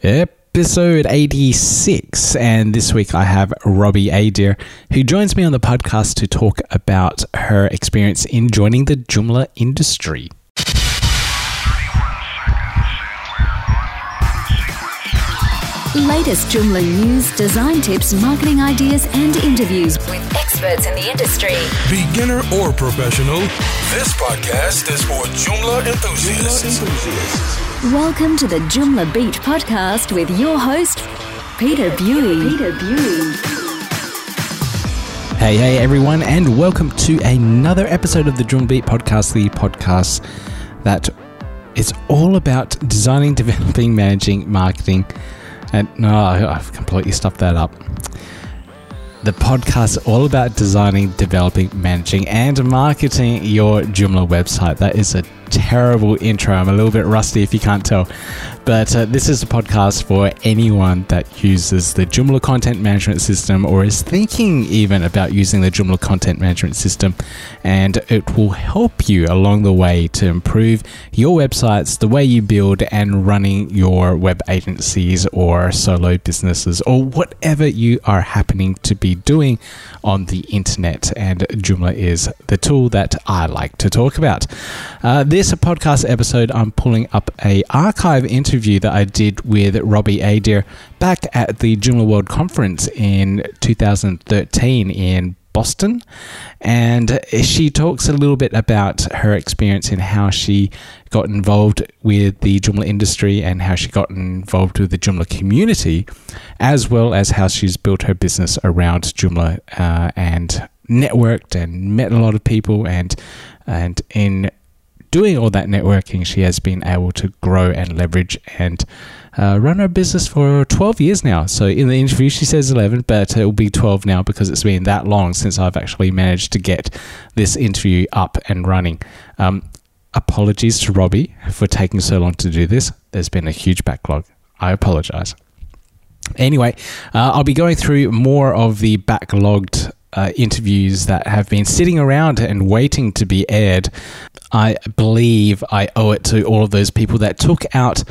Episode 86, and this week I have Robbie Adair, who joins me on the podcast to talk about her experience in joining the Joomla industry. Latest Joomla news, design tips, marketing ideas, and interviews with experts in the industry. Beginner or professional, this podcast is for Joomla enthusiasts. Welcome to the Joomla Beat podcast with your host, Peter Bui. Peter Bui. Hey, hey, everyone, and welcome to another episode of the Joomla Beat podcast, the podcast that is all about designing, developing, managing, marketing. And no, I've completely stuffed that up. The podcast is all about designing, developing, managing, and marketing your Joomla website. That is a terrible intro. I'm a little bit rusty if you can't tell. But uh, this is a podcast for anyone that uses the Joomla content management system or is thinking even about using the Joomla content management system. And it will help you along the way to improve your websites, the way you build and running your web agencies or solo businesses or whatever you are happening to be doing on the internet. And Joomla is the tool that I like to talk about. Uh, this podcast episode, I'm pulling up a archive interview that I did with Robbie Adair back at the Joomla World Conference in 2013 in Boston. And she talks a little bit about her experience in how she got involved with the Joomla industry and how she got involved with the Joomla community, as well as how she's built her business around Joomla uh, and networked and met a lot of people and and in doing all that networking, she has been able to grow and leverage and uh, run her business for 12 years now. So in the interview, she says 11, but it will be 12 now because it's been that long since I've actually managed to get this interview up and running. Um, apologies to Robbie for taking so long to do this. There's been a huge backlog. I apologize. Anyway, uh, I'll be going through more of the backlogged uh, interviews that have been sitting around and waiting to be aired. I believe I owe it to all of those people that took out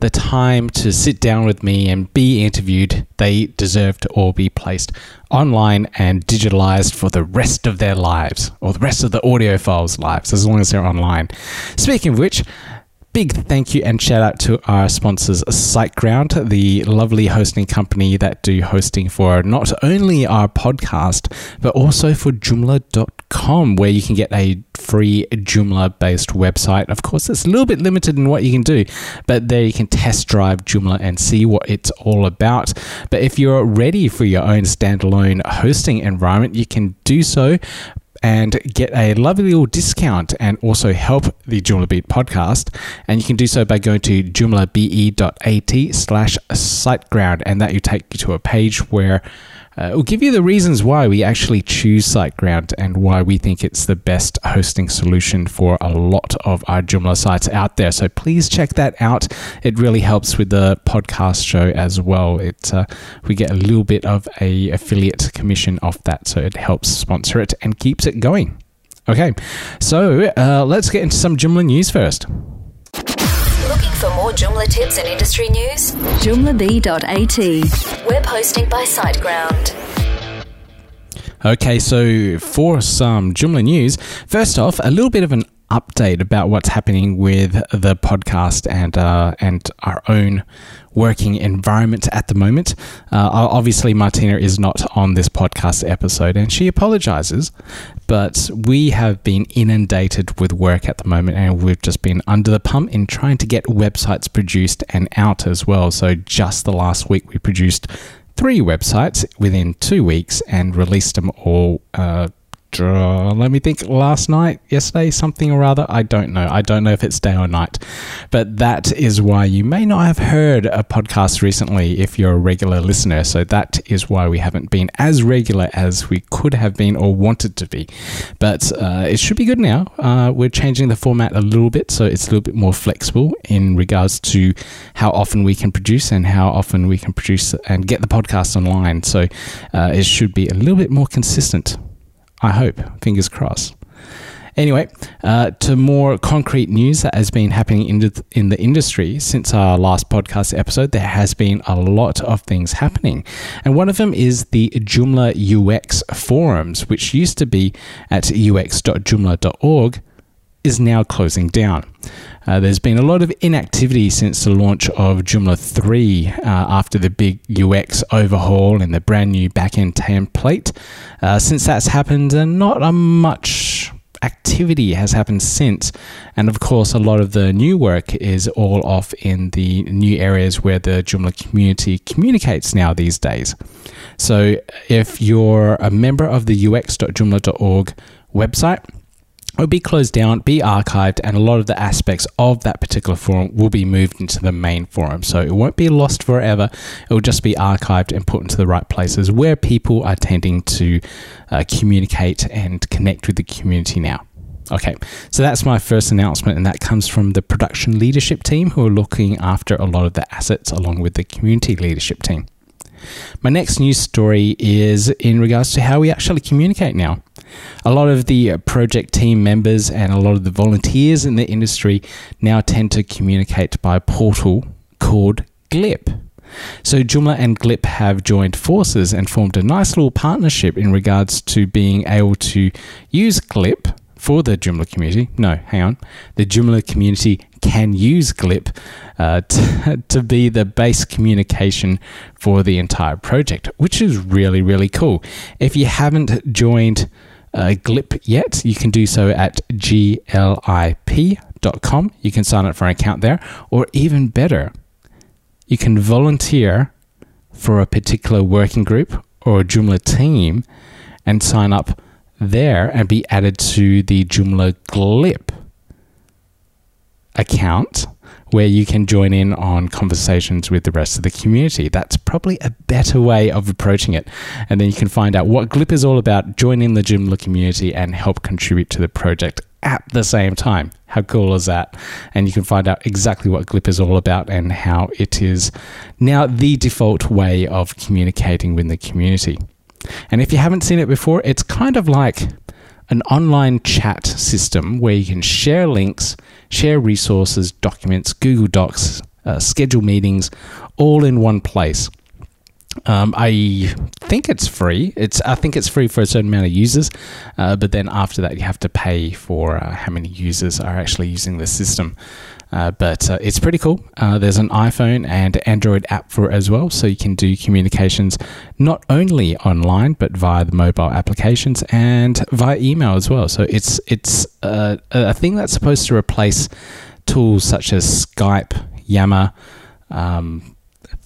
the time to sit down with me and be interviewed. They deserve to all be placed online and digitalized for the rest of their lives, or the rest of the audio files' lives, as long as they're online. Speaking of which, Big thank you and shout out to our sponsors, SiteGround, the lovely hosting company that do hosting for not only our podcast, but also for Joomla.com, where you can get a free Joomla based website. Of course, it's a little bit limited in what you can do, but there you can test drive Joomla and see what it's all about. But if you're ready for your own standalone hosting environment, you can do so and get a lovely little discount and also help the Joomla Beat podcast. And you can do so by going to joomlabe.at slash siteground, and that will take you to a page where uh, it will give you the reasons why we actually choose SiteGround and why we think it's the best hosting solution for a lot of our Joomla sites out there. So please check that out. It really helps with the podcast show as well. It uh, we get a little bit of a affiliate commission off that, so it helps sponsor it and keeps it going. Okay, so uh, let's get into some Joomla news first. Looking for more Joomla tips and industry news? Joomla.at. Web hosting by SiteGround. Okay, so for some Joomla news, first off, a little bit of an update about what's happening with the podcast and uh, and our own working environment at the moment. Uh, obviously, Martina is not on this podcast episode, and she apologizes. But we have been inundated with work at the moment, and we've just been under the pump in trying to get websites produced and out as well. So, just the last week, we produced three websites within two weeks and released them all. Uh, let me think last night yesterday something or other? I don't know. I don't know if it's day or night. But that is why you may not have heard a podcast recently if you're a regular listener. So that is why we haven't been as regular as we could have been or wanted to be. But uh, it should be good now. Uh, we're changing the format a little bit so it's a little bit more flexible in regards to how often we can produce and how often we can produce and get the podcast online. So uh, it should be a little bit more consistent I hope. Fingers crossed. Anyway, uh, to more concrete news that has been happening in the, in the industry since our last podcast episode, there has been a lot of things happening. And one of them is the Joomla UX forums, which used to be at ux.joomla.org, is now closing down. Uh, there's been a lot of inactivity since the launch of Joomla 3 uh, after the big UX overhaul and the brand new backend template. Uh, since that's happened, uh, not a much activity has happened since. And of course, a lot of the new work is all off in the new areas where the Joomla community communicates now these days. So if you're a member of the ux.joomla.org website, it will be closed down, be archived, and a lot of the aspects of that particular forum will be moved into the main forum. So it won't be lost forever. It will just be archived and put into the right places where people are tending to uh, communicate and connect with the community now. Okay, so that's my first announcement, and that comes from the production leadership team who are looking after a lot of the assets along with the community leadership team. My next news story is in regards to how we actually communicate now. A lot of the project team members and a lot of the volunteers in the industry now tend to communicate by a portal called Glip. So Joomla and Glip have joined forces and formed a nice little partnership in regards to being able to use Glip for the Joomla community. No, hang on. The Joomla community can use Glip uh, to be the base communication for the entire project, which is really, really cool. If you haven't joined uh, Glip yet, you can do so at glip.com. You can sign up for an account there, or even better, you can volunteer for a particular working group or a Joomla team and sign up there and be added to the Joomla Glip account where you can join in on conversations with the rest of the community. That's probably a better way of approaching it. And then you can find out what Glip is all about, join in the Joomla community, and help contribute to the project at the same time. How cool is that? And you can find out exactly what Glip is all about and how it is now the default way of communicating with the community. And if you haven't seen it before, it's kind of like an online chat system where you can share links, share resources, documents, Google Docs, uh, schedule meetings, all in one place. Um, I think it's free. It's I think it's free for a certain amount of users, uh, but then after that you have to pay for uh, how many users are actually using the system. Uh, but uh, it's pretty cool. Uh, there's an iPhone and Android app for it as well, so you can do communications not only online but via the mobile applications and via email as well. So it's it's uh, a thing that's supposed to replace tools such as Skype, Yammer, um,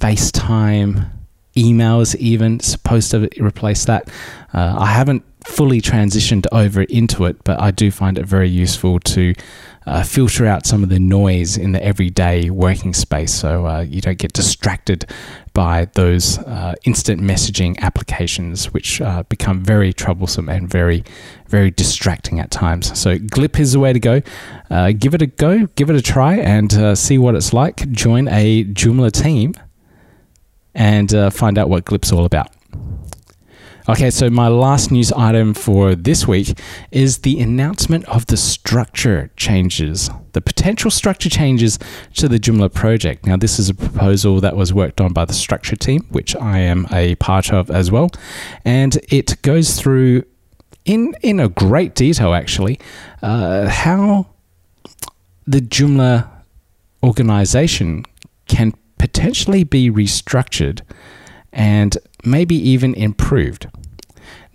FaceTime, emails, even supposed to replace that. Uh, I haven't fully transitioned over into it, but I do find it very useful to uh, filter out some of the noise in the everyday working space so uh, you don't get distracted by those uh, instant messaging applications, which uh, become very troublesome and very, very distracting at times. So, Glip is the way to go. Uh, give it a go, give it a try, and uh, see what it's like. Join a Joomla team and find out what Glip's all about. Okay, so my last news item for this week is the announcement of the structure changes, the potential structure changes to the Joomla project. Now, this is a proposal that was worked on by the structure team, which I am a part of as well, and it goes through in in a great detail actually uh, how the Joomla organization can potentially be restructured and maybe even improved.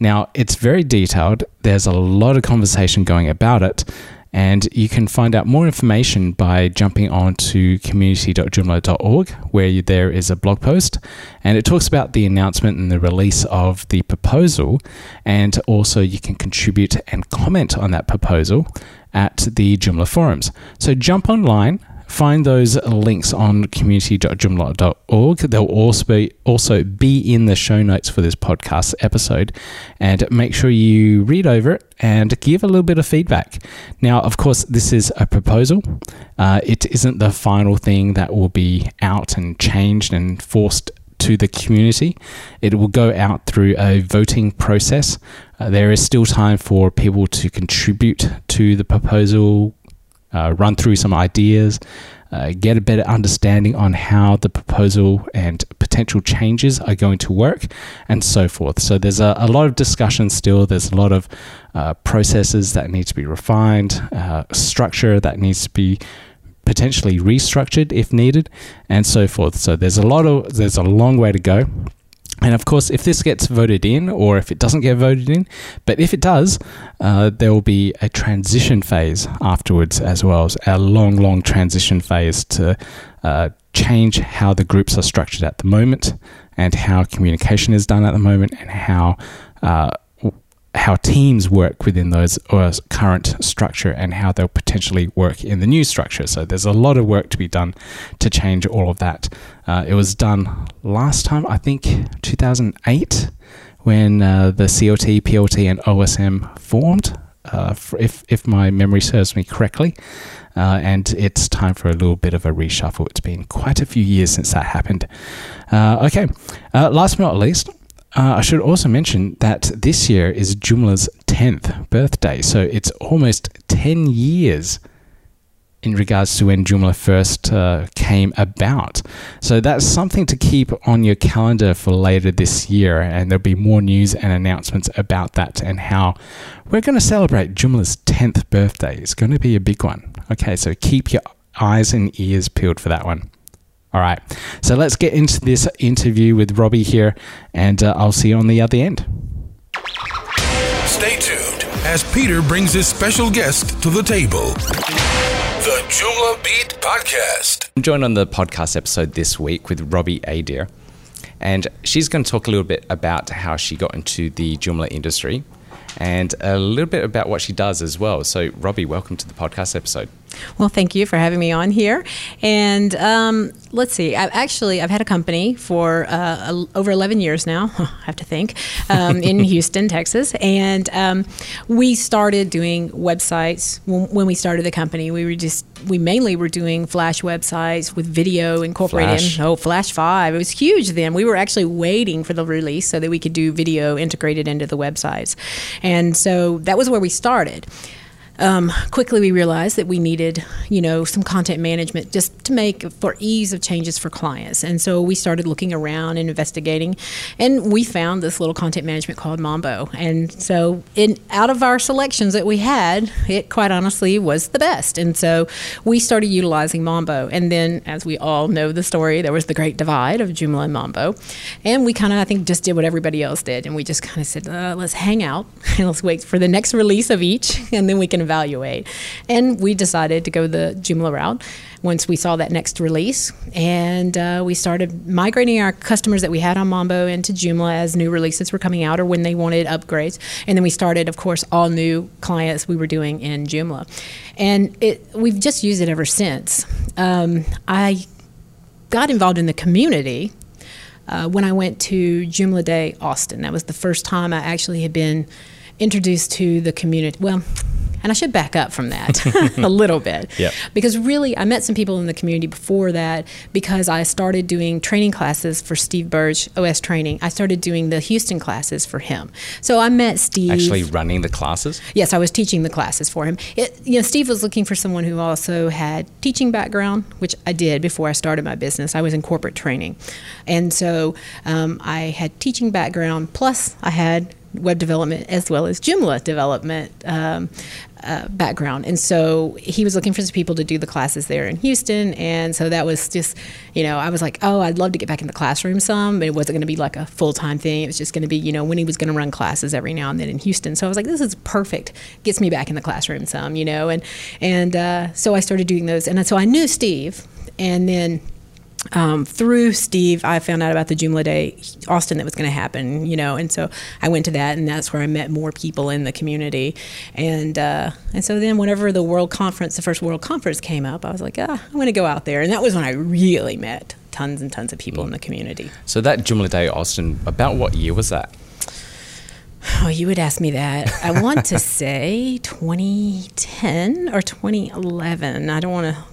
Now, it's very detailed, there's a lot of conversation going about it, and you can find out more information by jumping on to community.joomla.org, where there is a blog post, and it talks about the announcement and the release of the proposal, and also you can contribute and comment on that proposal at the Joomla forums. So jump online, Find those links on community.joomla.org. They'll also be, also be in the show notes for this podcast episode. And make sure you read over it and give a little bit of feedback. Now, of course, this is a proposal. Uh, it isn't the final thing that will be out and changed and forced to the community. It will go out through a voting process. Uh, there is still time for people to contribute to the proposal, uh, run through some ideas, uh, get a better understanding on how the proposal and potential changes are going to work, and so forth. So there's a, a lot of discussion still. There's a lot of uh, processes that need to be refined, uh, structure that needs to be potentially restructured if needed, and so forth. So there's a lot of there's a long way to go. And of course, if this gets voted in or if it doesn't get voted in, but if it does, uh, there will be a transition phase afterwards as well. as a long, long transition phase to uh, change how the groups are structured at the moment and how communication is done at the moment and how. Uh, how teams work within those or current structure and how they'll potentially work in the new structure. So there's a lot of work to be done to change all of that. Uh, it was done last time, I think 2008, when uh, the CLT, PLT, and OSM formed. Uh, if if my memory serves me correctly, uh, and it's time for a little bit of a reshuffle. It's been quite a few years since that happened. Uh, okay, uh, last but not least, uh, I should also mention that this year is Joomla's 10th birthday, so it's almost 10 years in regards to when Joomla first uh, came about. So that's something to keep on your calendar for later this year, and there'll be more news and announcements about that and how we're going to celebrate Joomla's 10th birthday. It's going to be a big one. Okay, so keep your eyes and ears peeled for that one. All right. So let's get into this interview with Robbie here, and uh, I'll see you on the other end. Stay tuned as Peter brings his special guest to the table. The Joomla Beat Podcast. I'm joined on the podcast episode this week with Robbie Adair, and she's going to talk a little bit about how she got into the Joomla industry and a little bit about what she does as well. So, Robbie, welcome to the podcast episode. Well, thank you for having me on here. And um, let's see, I've actually I've had a company for uh, over 11 years now. I have to think um, in Houston, Texas, and um, we started doing websites when, we started the company. We were just we mainly were doing Flash websites with video incorporated. Flash. Oh, Flash Five! It was huge then. We were actually waiting for the release so that we could do video integrated into the websites, and so that was where we started um, quickly we realized that we needed, you know, some content management just to make for ease of changes for clients. And so we started looking around and investigating, and we found this little content management called Mambo. And so, in out of our selections that we had, it quite honestly was the best. And so we started utilizing Mambo. And then, as we all know the story, there was the great divide of Joomla and Mambo, and we kind of I think just did what everybody else did, and we just kind of said, uh, let's hang out and let's wait for the next release of each, and then we can evaluate. And we decided to go the Joomla route once we saw that next release. And uh, we started migrating our customers that we had on Mambo into Joomla as new releases were coming out or when they wanted upgrades. And then we started, of course, all new clients we were doing in Joomla. And it, we've just used it ever since. Um, I got involved in the community uh, when I went to Joomla Day Austin. That was the first time I actually had been introduced to the community. Well, and I should back up from that a little bit. Yep. Because really, I met some people in the community before that because I started doing training classes for Steve Burge, OS training. I started doing the Houston classes for him. So I met Steve. Actually, running the classes? Yes, I was teaching the classes for him. It, you know, Steve was looking for someone who also had teaching background, which I did before I started my business. I was in corporate training. And so um, I had teaching background, plus I had web development as well as Joomla development um, uh, background. And so he was looking for some people to do the classes there in Houston. And so that was just, you know, I was like, oh, I'd love to get back in the classroom some, but it wasn't going to be like a full time thing. It was just going to be, you know, when he was going to run classes every now and then in Houston. So I was like, this is perfect. Gets me back in the classroom some, you know. And, and uh, so I started doing those. And so I knew Steve. And then um, through Steve, I found out about the Joomla Day Austin that was going to happen, you know, and so I went to that, and that's where I met more people in the community, and uh, and so then whenever the World Conference, the first World Conference came up, I was like, ah, I'm going to go out there, and that was when I really met tons and tons of people mm. in the community. So that Joomla Day Austin, about what year was that? Oh, you would ask me that. I want to say 2010 or 2011. I don't want to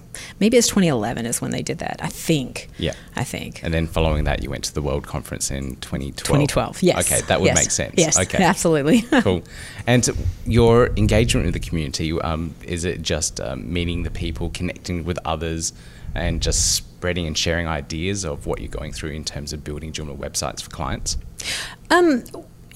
maybe it's 2011 is when they did that. I think. Yeah. I think. And then following that, you went to the World Conference in 2012. 2012. Yes. Okay, that would Yes. make sense. Yes. Okay. Absolutely. cool. And your engagement with the community, um, is it just um, meeting the people, connecting with others, and just spreading and sharing ideas of what you're going through in terms of building Joomla websites for clients? Um,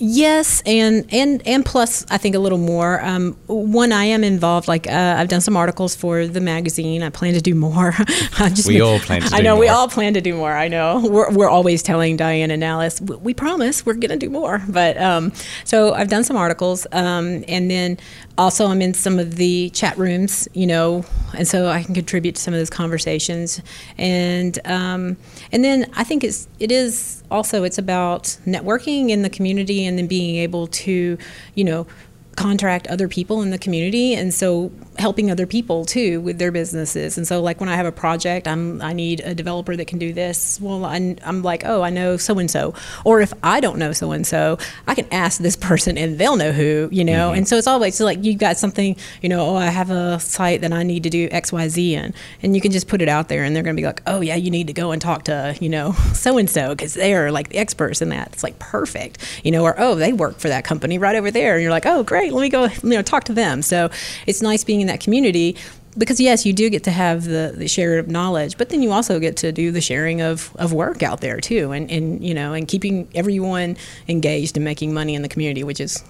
yes, and and and plus, I think a little more. Um, one, I am involved. Like uh, I've done some articles for the magazine. I plan to do more. I've just We all plan to I know we all plan to do more. I know we're we're always telling Diane and Alice we, we promise we're going to do more. But um, so I've done some articles, um, and then also I'm in some of the chat rooms. You know, and so I can contribute to some of those conversations, and um, and then I think it's it is also it's about networking in the community and then being able to you know contract other people in the community. And so helping other people too with their businesses. And so like when i have a project i'm i need a developer that can do this. Well i'm, I'm like oh i know so and so or if i don't know so and so i can ask this person and they'll know who you know? Mm-hmm. And so it's always so like you've got something you know oh i have a site that i need to do xyz in. And you can just put it out there and they're going to be like oh yeah you need to go and talk to you know so and so because they're like the experts in that. It's like perfect you know? Or oh they work for that company right over there. And you're like oh great let me go you know talk to them. So it's nice being in that community because yes you do get to have the, the share of knowledge but then you also get to do the sharing of, of work out there too and, and you know and keeping everyone engaged and making money in the community which is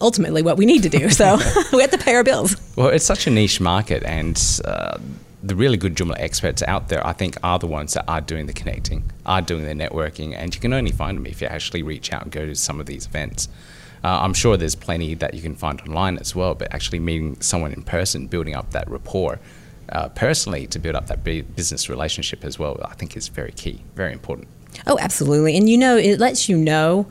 ultimately what we need to do so we have to pay our bills Well, it's such a niche market, and uh, the really good Joomla experts out there, I think, are the ones that are doing the connecting, are doing the networking, and you can only find them if you actually reach out and go to some of these events. Uh, I'm sure there's plenty that you can find online as well, but actually meeting someone in person, building up that rapport uh, personally to build up that bu- business relationship as well, I think is very key, very important. Oh, absolutely. And you know, it lets you know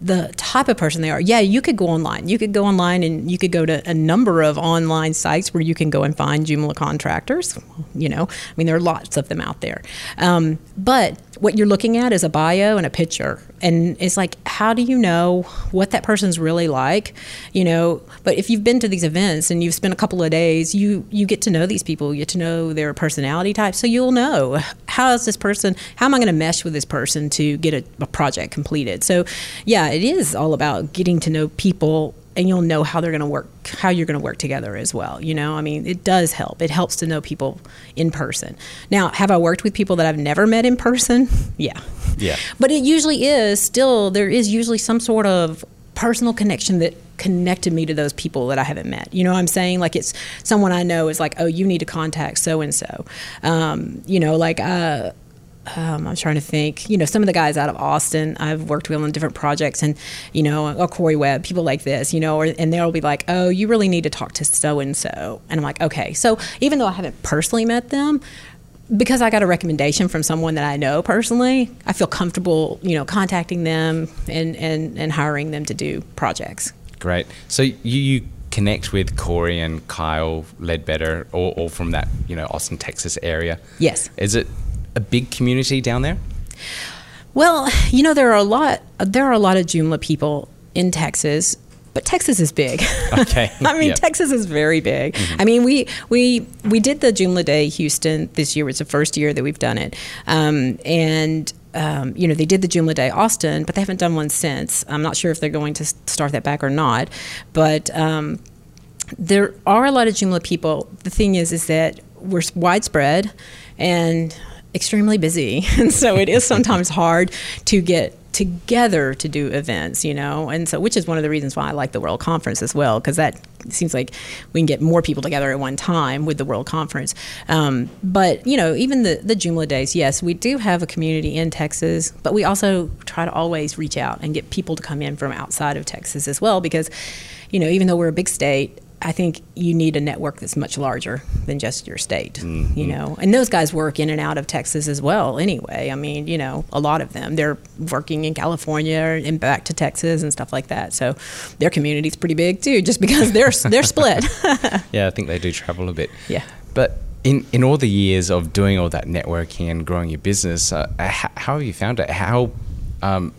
the type of person they are. Yeah, you could go online. You could go online and you could go to a number of online sites where you can go and find Joomla contractors. You know, I mean, there are lots of them out there. Um, but what you're looking at is a bio and a picture. And it's like, how do you know what that person's really like? You know, but if you've been to these events and you've spent a couple of days, you you get to know these people, you get to know their personality type. So you'll know how is this person, how am I going to mesh with this person to get a, a project completed? So yeah, it is all about getting to know people and you'll know how they're going to work how you're going to work together as well you know i mean it does help it helps to know people in person now have i worked with people that i've never met in person yeah Yeah. but it usually is still there is usually some sort of personal connection that connected me to those people that I haven't met. You know what I'm saying? Like it's someone I know is like, oh, you need to contact so and so. You know, like uh, um, I'm trying to think. You know, some of the guys out of Austin I've worked with on different projects, and you know, or Corey Webb, people like this. You know, or, and they'll be like, oh, you really need to talk to so and so, and I'm like, okay. So even though I haven't personally met them because I got a recommendation from someone that I know personally, I feel comfortable, you know, contacting them and, and, and hiring them to do projects. Great. So you, you connect with Corey and Kyle Ledbetter, all, all from that you know Austin, Texas area. Yes. Is it a big community down there? Well, you know, there are a lot there are a lot of Joomla people in Texas, but Texas is big. Okay. I mean, Yep. Texas is very big. I mean, we we we did the Joomla Day Houston this year. It's the first year that we've done it, um, and. Um, you know, they did the Joomla Day Austin, but they haven't done one since. I'm not sure if they're going to start that back or not. But um, there are a lot of Joomla people. The thing is, is that we're widespread and extremely busy, and so it is sometimes hard to get together to do events. You know, and so which is one of the reasons why I like the World Conference as well, because that seems like we can get more people together at one time with the World Conference. Um, but you know, even the the Joomla days, yes, we do have a community in Texas, but we also try to always reach out and get people to come in from outside of Texas as well, because you know, even though we're a big state. I think you need a network that's much larger than just your state, you know. And those guys work in and out of Texas as well. Anyway, I mean, you know, a lot of them they're working in California and back to Texas and stuff like that. So their community's pretty big too, just because they're they're split. Yeah, I think they do travel a bit. Yeah. But in, in all the years of doing all that networking and growing your business, uh, how, how have you found it? How um,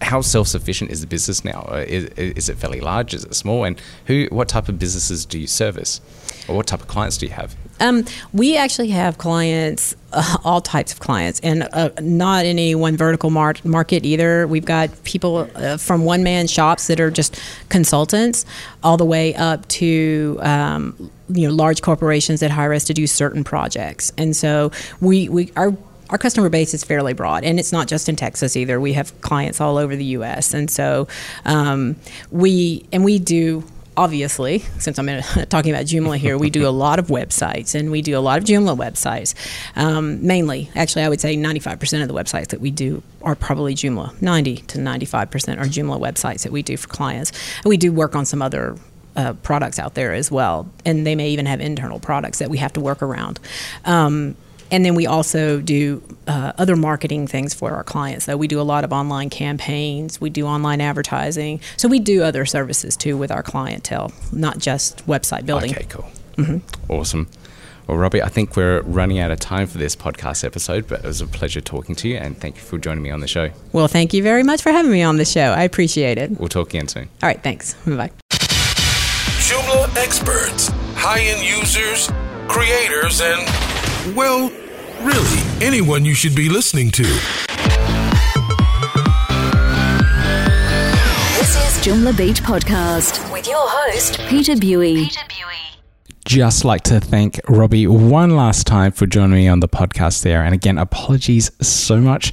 how self sufficient is the business now? Uh, Is, is it fairly large? Is it small? And who? What type of businesses do you service, or what type of clients do you have? Um, we actually have clients, uh, all types of clients, and uh, not in any one vertical mar- market either. We've got people uh, from one man shops that are just consultants, all the way up to um, you know large corporations that hire us to do certain projects. And so we we our our customer base is fairly broad, and it's not just in Texas either. We have clients all over the U.S., and so um, we and we do obviously, since I'm in, talking about Joomla here, we do a lot of websites and we do a lot of Joomla websites. Um, mainly, actually, I would say 95% of the websites that we do are probably Joomla. 90 to 95% are Joomla websites that we do for clients. And we do work on some other uh, products out there as well, and they may even have internal products that we have to work around. Um, and then we also do uh, other marketing things for our clients. So we do a lot of online campaigns, we do online advertising. So we do other services too with our clientele, not just website building. Okay, cool. Mm-hmm. Awesome. Well, Robbie, I think we're running out of time for this podcast episode, but it was a pleasure talking to you and thank you for joining me on the show. Well, thank you very much for having me on the show. I appreciate it. We'll talk again soon. All right, thanks. Bye bye. Joomla experts, high end users, creators, and, well, really, anyone you should be listening to. This is Joomla Beat Podcast with your host, Peter Bui. just like to thank Robbie one last time for joining me on the podcast there. And again, apologies so much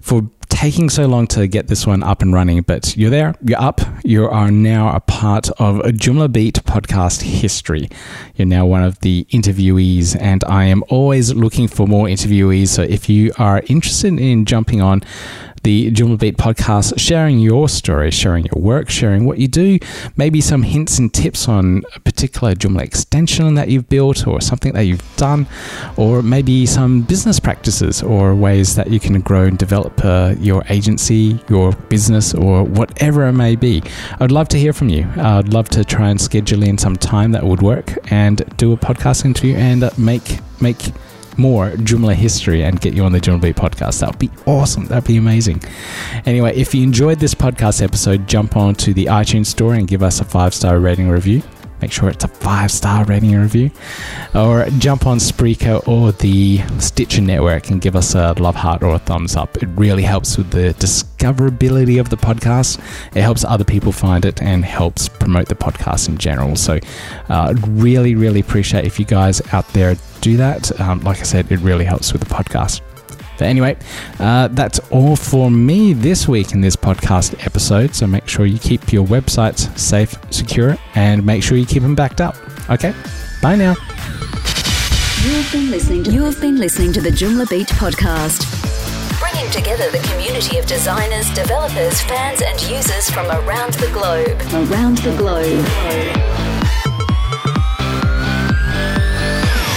for taking so long to get this one up and running, but you're there, you're up, you are now a part of a Joomla Beat podcast history. You're now one of the interviewees, and I am always looking for more interviewees. So if you are interested in jumping on the Joomla Beat podcast, sharing your story, sharing your work, sharing what you do, maybe some hints and tips on a particular Joomla extension that you've built or something that you've done, or maybe some business practices or ways that you can grow and develop uh, your agency, your business, or whatever it may be. I'd love to hear from you. I'd love to try and schedule in some time that would work and do a podcast interview and uh, make make more Joomla history and get you on the Joomla Beat podcast. That would be awesome. That'd be amazing. Anyway, if you enjoyed this podcast episode, jump on to the iTunes store and give us a five star rating review. Make sure it's a five star rating and review. Or jump on Spreaker or the Stitcher network and give us a love heart or a thumbs up. It really helps with the discoverability of the podcast. It helps other people find it and helps promote the podcast in general. So, uh, really, really appreciate if you guys out there do that. Um, like I said, it really helps with the podcast. But anyway, uh, that's all for me this week in this podcast episode. So make sure you keep your websites safe, secure, and make sure you keep them backed up. Okay, bye now. You've been listening to, You've been listening to the Joomla Beat Podcast. Bringing together the community of designers, developers, fans, and users from around the globe. Around the globe.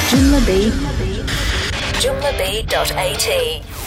Joomla Beat. JoomlaBeat.at